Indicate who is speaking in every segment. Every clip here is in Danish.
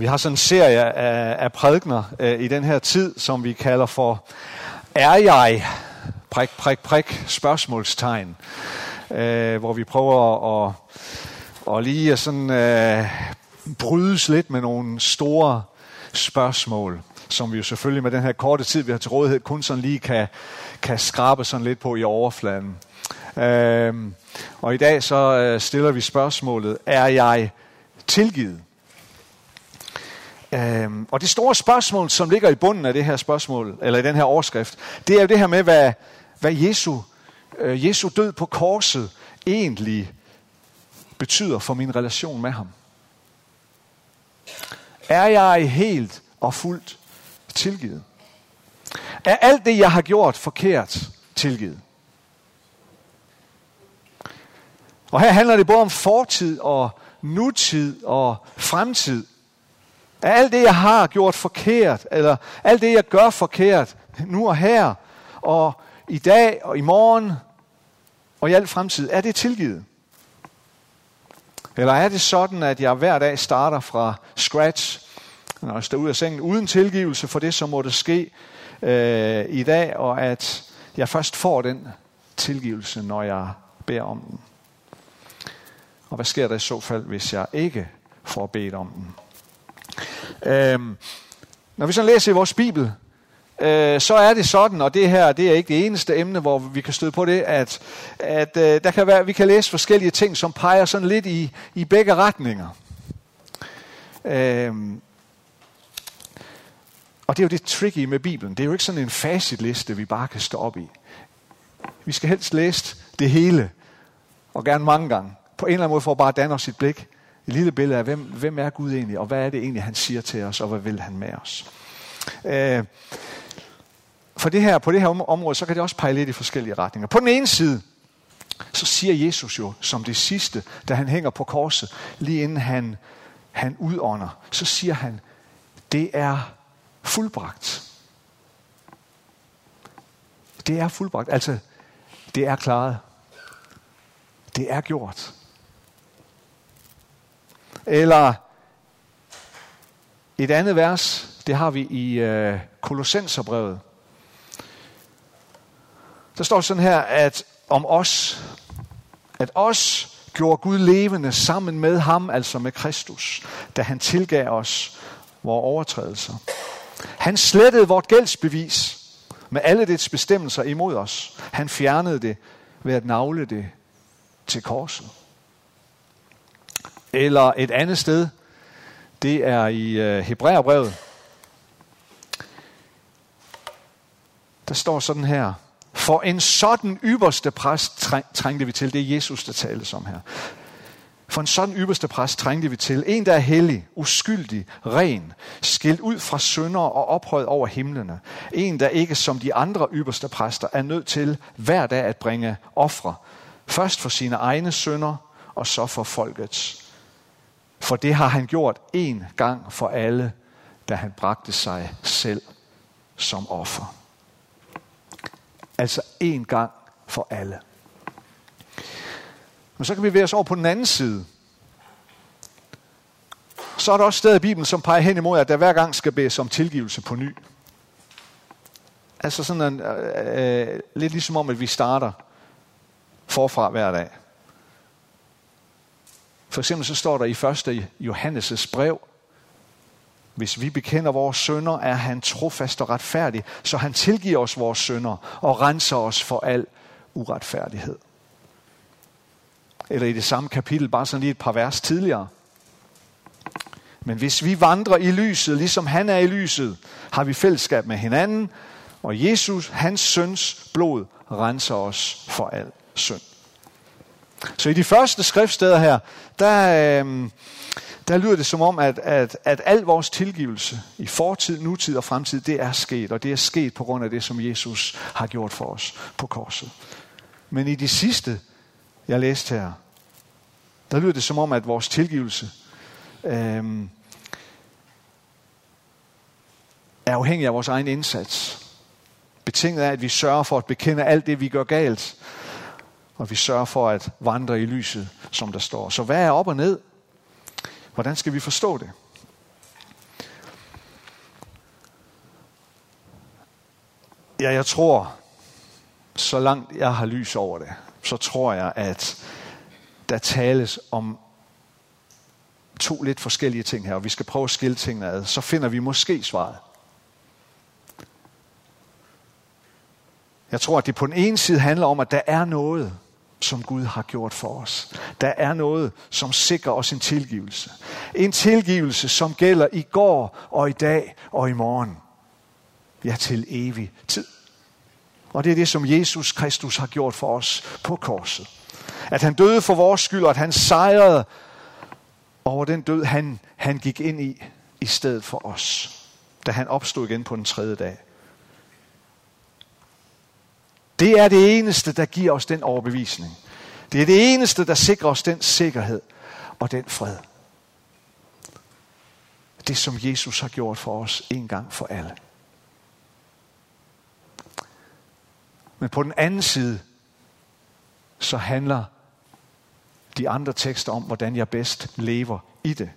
Speaker 1: Vi har sådan en serie af, af prædikner øh, i den her tid, som vi kalder for Er jeg? Prik, prik, prik, spørgsmålstegn. Øh, hvor vi prøver at, at lige sådan, øh, brydes lidt med nogle store spørgsmål, som vi jo selvfølgelig med den her korte tid, vi har til rådighed, kun sådan lige kan, kan skrabe sådan lidt på i overfladen. Øh, og i dag så øh, stiller vi spørgsmålet, er jeg tilgivet? Øhm, og det store spørgsmål, som ligger i bunden af det her spørgsmål, eller i den her overskrift, det er jo det her med, hvad, hvad Jesu, øh, Jesu død på korset egentlig betyder for min relation med ham. Er jeg helt og fuldt tilgivet? Er alt det, jeg har gjort forkert, tilgivet? Og her handler det både om fortid og nutid og fremtid. Er alt det, jeg har gjort forkert, eller alt det, jeg gør forkert, nu og her, og i dag og i morgen, og i al fremtid, er det tilgivet? Eller er det sådan, at jeg hver dag starter fra scratch, når jeg står ud af sengen, uden tilgivelse for det, som måtte ske øh, i dag, og at jeg først får den tilgivelse, når jeg beder om den? Og hvad sker der i så fald, hvis jeg ikke får bedt om den? Øhm, når vi så læser i vores Bibel, øh, så er det sådan, og det her det er ikke det eneste emne, hvor vi kan støde på det, at, at øh, der kan være, vi kan læse forskellige ting, som peger sådan lidt i, i begge retninger. Øhm, og det er jo det tricky med Bibelen. Det er jo ikke sådan en facitliste, vi bare kan stå op i. Vi skal helst læse det hele, og gerne mange gange. På en eller anden måde for at bare danne os et blik et lille billede af, hvem, hvem er Gud egentlig, og hvad er det egentlig, han siger til os, og hvad vil han med os. Øh, for det her, på det her område, så kan det også pege lidt i forskellige retninger. På den ene side, så siger Jesus jo som det sidste, da han hænger på korset, lige inden han, han udånder, så siger han, det er fuldbragt. Det er fuldbragt. Altså, det er klaret. Det er gjort. Eller et andet vers, det har vi i øh, Kolossenserbrevet. Der står sådan her, at om os, at os gjorde Gud levende sammen med ham, altså med Kristus, da han tilgav os vores overtrædelser. Han slettede vort gældsbevis med alle dets bestemmelser imod os. Han fjernede det ved at navle det til korset. Eller et andet sted, det er i øh, Hebræerbrevet. Der står sådan her. For en sådan ypperste præst trængte vi til. Det er Jesus, der tales om her. For en sådan ypperste præst trængte vi til. En, der er hellig, uskyldig, ren, skilt ud fra synder og ophøjet over himlene. En, der ikke som de andre ypperste præster er nødt til hver dag at bringe ofre. Først for sine egne synder, og så for folkets. For det har han gjort en gang for alle, da han bragte sig selv som offer. Altså en gang for alle. Men så kan vi være os over på den anden side. Så er der også steder i Bibelen, som peger hen imod, at der hver gang skal bedes om tilgivelse på ny. Altså sådan en, øh, øh, lidt ligesom om, at vi starter forfra hver dag. For eksempel så står der i 1. Johannes' brev, hvis vi bekender vores sønder, er han trofast og retfærdig, så han tilgiver os vores sønder og renser os for al uretfærdighed. Eller i det samme kapitel, bare sådan lige et par vers tidligere. Men hvis vi vandrer i lyset, ligesom han er i lyset, har vi fællesskab med hinanden, og Jesus, hans søns blod, renser os for al synd. Så i de første skriftsteder her, der, øh, der lyder det som om, at, at, at al vores tilgivelse i fortid, nutid og fremtid, det er sket, og det er sket på grund af det, som Jesus har gjort for os på korset. Men i de sidste, jeg læste her, der lyder det som om, at vores tilgivelse øh, er afhængig af vores egen indsats. Betinget af, at vi sørger for at bekende alt det, vi gør galt, og vi sørger for at vandre i lyset, som der står. Så hvad er op og ned? Hvordan skal vi forstå det? Ja, jeg tror, så langt jeg har lys over det, så tror jeg, at der tales om to lidt forskellige ting her, og vi skal prøve at skille tingene ad. Så finder vi måske svaret. Jeg tror, at det på den ene side handler om, at der er noget, som Gud har gjort for os. Der er noget, som sikrer os en tilgivelse. En tilgivelse, som gælder i går og i dag og i morgen. Ja, til evig tid. Og det er det, som Jesus Kristus har gjort for os på korset. At han døde for vores skyld, og at han sejrede over den død, han, han gik ind i, i stedet for os, da han opstod igen på den tredje dag. Det er det eneste, der giver os den overbevisning. Det er det eneste, der sikrer os den sikkerhed og den fred. Det, som Jesus har gjort for os en gang for alle. Men på den anden side, så handler de andre tekster om, hvordan jeg bedst lever i det.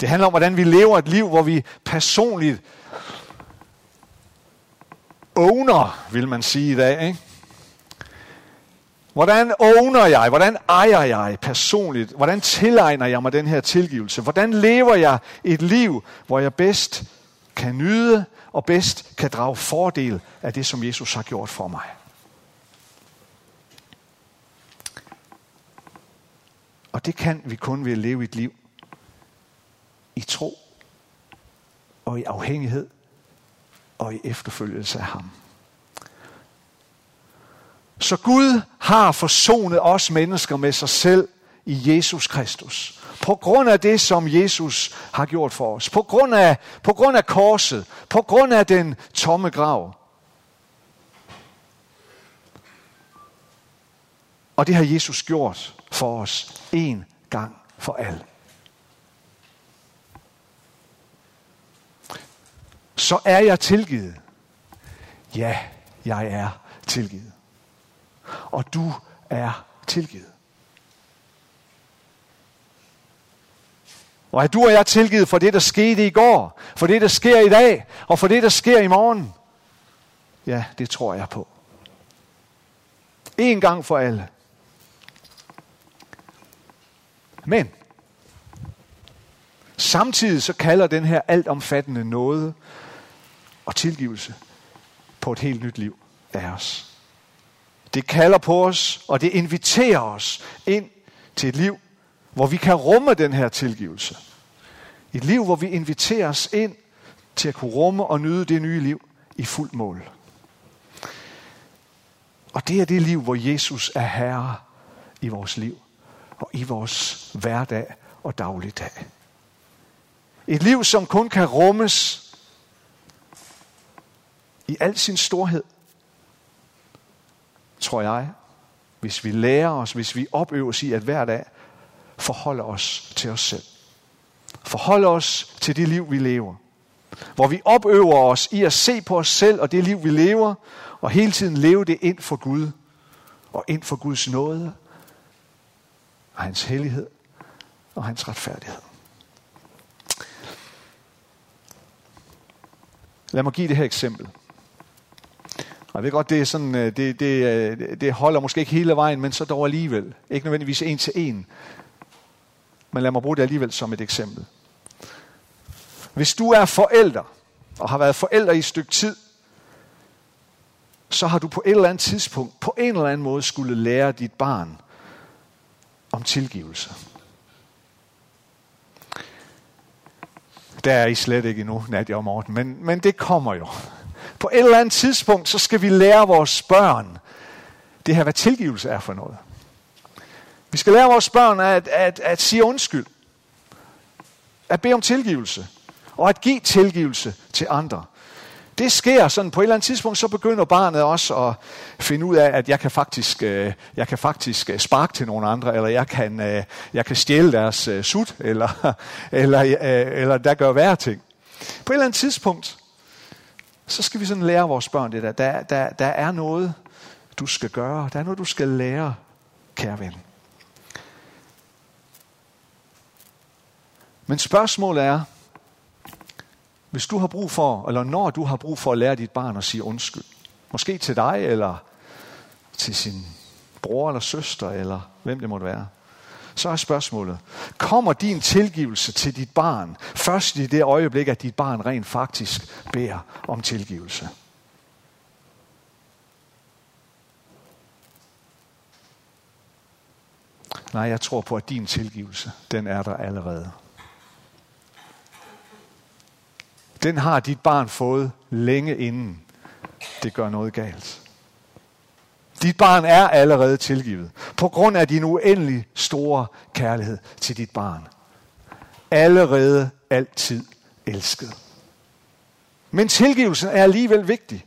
Speaker 1: Det handler om, hvordan vi lever et liv, hvor vi personligt owner, vil man sige i dag. Ikke? Hvordan owner jeg? Hvordan ejer jeg personligt? Hvordan tilegner jeg mig den her tilgivelse? Hvordan lever jeg et liv, hvor jeg bedst kan nyde og bedst kan drage fordel af det, som Jesus har gjort for mig? Og det kan vi kun ved at leve et liv i tro og i afhængighed og i efterfølgelse af ham. Så Gud har forsonet os mennesker med sig selv i Jesus Kristus. På grund af det, som Jesus har gjort for os. På grund af, på grund af korset. På grund af den tomme grav. Og det har Jesus gjort for os en gang for alle. Så er jeg tilgivet. Ja, jeg er tilgivet. Og du er tilgivet. Og er du og jeg tilgivet for det, der skete i går, for det, der sker i dag, og for det, der sker i morgen? Ja, det tror jeg på. En gang for alle. Men samtidig så kalder den her altomfattende nåde og tilgivelse på et helt nyt liv af os. Det kalder på os, og det inviterer os ind til et liv, hvor vi kan rumme den her tilgivelse. Et liv, hvor vi inviterer os ind til at kunne rumme og nyde det nye liv i fuld mål. Og det er det liv, hvor Jesus er herre i vores liv og i vores hverdag og dagligdag. Et liv, som kun kan rummes i al sin storhed, tror jeg, hvis vi lærer os, hvis vi opøver os i at hver dag forholde os til os selv. Forholde os til det liv, vi lever. Hvor vi opøver os i at se på os selv og det liv, vi lever, og hele tiden leve det ind for Gud, og ind for Guds nåde og hans hellighed og hans retfærdighed. Lad mig give det her eksempel. Og jeg ved godt, det, er sådan, øh, det, det, øh, det holder måske ikke hele vejen, men så dog alligevel. Ikke nødvendigvis en til en. Men lad mig bruge det alligevel som et eksempel. Hvis du er forælder, og har været forælder i et stykke tid, så har du på et eller andet tidspunkt, på en eller anden måde, skulle lære dit barn om tilgivelse. Der er I slet ikke endnu, Nadia og Morten, men, men det kommer jo. På et eller andet tidspunkt, så skal vi lære vores børn det her, hvad tilgivelse er for noget. Vi skal lære vores børn at, at, at sige undskyld. At bede om tilgivelse. Og at give tilgivelse til andre det sker sådan på et eller andet tidspunkt, så begynder barnet også at finde ud af, at jeg kan faktisk, øh, jeg kan faktisk øh, sparke til nogle andre, eller jeg kan, øh, jeg kan stjæle deres sut, eller, eller, eller der gør værre ting. På et eller andet tidspunkt, så skal vi sådan lære vores børn det der. Der, der, der er noget, du skal gøre. Der er noget, du skal lære, kære ven. Men spørgsmålet er, hvis du har brug for, eller når du har brug for at lære dit barn at sige undskyld, Måske til dig, eller til sin bror eller søster, eller hvem det måtte være. Så er spørgsmålet, kommer din tilgivelse til dit barn først i det øjeblik, at dit barn rent faktisk beder om tilgivelse? Nej, jeg tror på, at din tilgivelse, den er der allerede. Den har dit barn fået længe inden det gør noget galt. Dit barn er allerede tilgivet, på grund af din uendelig store kærlighed til dit barn. Allerede altid elsket. Men tilgivelsen er alligevel vigtig.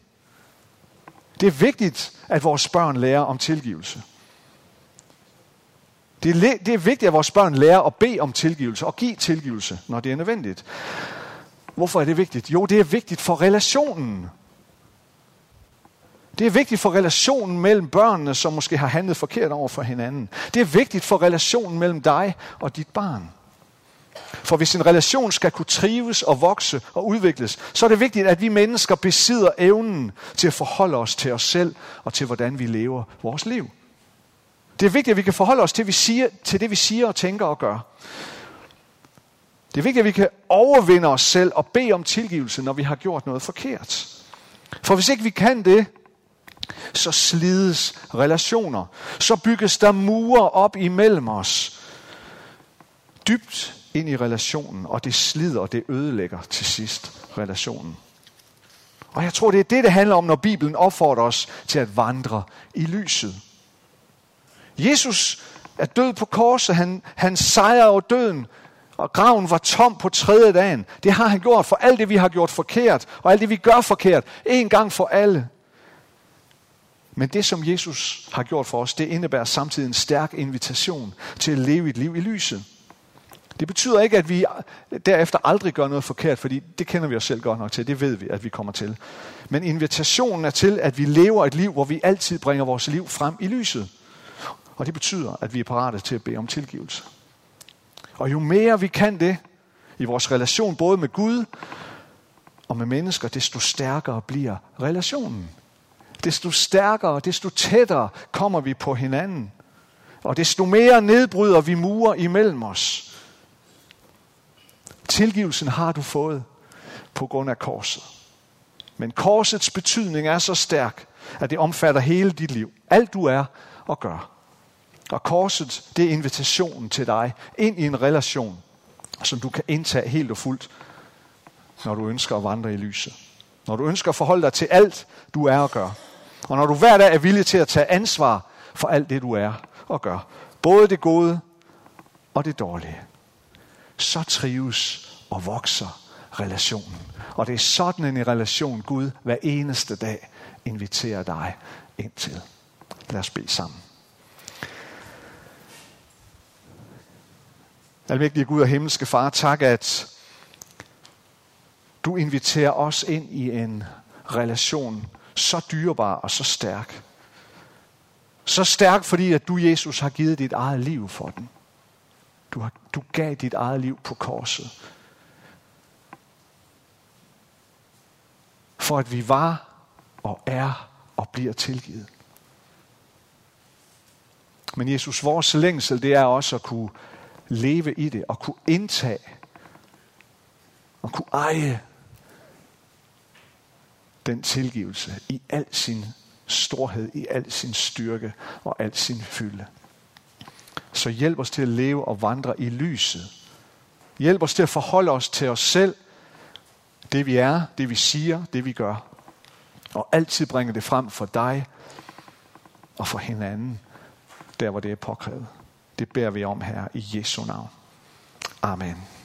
Speaker 1: Det er vigtigt, at vores børn lærer om tilgivelse. Det er, det er vigtigt, at vores børn lærer at bede om tilgivelse og give tilgivelse, når det er nødvendigt. Hvorfor er det vigtigt? Jo, det er vigtigt for relationen. Det er vigtigt for relationen mellem børnene, som måske har handlet forkert over for hinanden. Det er vigtigt for relationen mellem dig og dit barn. For hvis en relation skal kunne trives og vokse og udvikles, så er det vigtigt, at vi mennesker besidder evnen til at forholde os til os selv og til, hvordan vi lever vores liv. Det er vigtigt, at vi kan forholde os til, vi siger, til det, vi siger og tænker og gør. Det er vigtigt, at vi kan overvinde os selv og bede om tilgivelse, når vi har gjort noget forkert. For hvis ikke vi kan det, så slides relationer. Så bygges der mure op imellem os. Dybt ind i relationen, og det slider og det ødelægger til sidst relationen. Og jeg tror, det er det, det handler om, når Bibelen opfordrer os til at vandre i lyset. Jesus er død på korset. Han, han sejrer over døden, og graven var tom på tredje dagen. Det har han gjort for alt det, vi har gjort forkert, og alt det, vi gør forkert, en gang for alle. Men det, som Jesus har gjort for os, det indebærer samtidig en stærk invitation til at leve et liv i lyset. Det betyder ikke, at vi derefter aldrig gør noget forkert, fordi det kender vi os selv godt nok til. Det ved vi, at vi kommer til. Men invitationen er til, at vi lever et liv, hvor vi altid bringer vores liv frem i lyset. Og det betyder, at vi er parate til at bede om tilgivelse. Og jo mere vi kan det i vores relation, både med Gud og med mennesker, desto stærkere bliver relationen desto stærkere, desto tættere kommer vi på hinanden. Og desto mere nedbryder vi murer imellem os. Tilgivelsen har du fået på grund af korset. Men korsets betydning er så stærk, at det omfatter hele dit liv. Alt du er og gør. Og korset, det er invitationen til dig ind i en relation, som du kan indtage helt og fuldt, når du ønsker at vandre i lyset. Når du ønsker at forholde dig til alt, du er og gør. Og når du hver dag er villig til at tage ansvar for alt det, du er og gør, både det gode og det dårlige, så trives og vokser relationen. Og det er sådan en relation, Gud hver eneste dag inviterer dig ind til. Lad os bede sammen. Almægtige Gud og himmelske Far, tak at du inviterer os ind i en relation så dyrebar og så stærk. Så stærk, fordi at du, Jesus, har givet dit eget liv for den. Du, har, du gav dit eget liv på korset. For at vi var og er og bliver tilgivet. Men Jesus, vores længsel, det er også at kunne leve i det, og kunne indtage, og kunne eje den tilgivelse i al sin storhed, i al sin styrke og al sin fylde. Så hjælp os til at leve og vandre i lyset. Hjælp os til at forholde os til os selv, det vi er, det vi siger, det vi gør. Og altid bringe det frem for dig og for hinanden, der hvor det er påkrævet. Det beder vi om her i Jesu navn. Amen.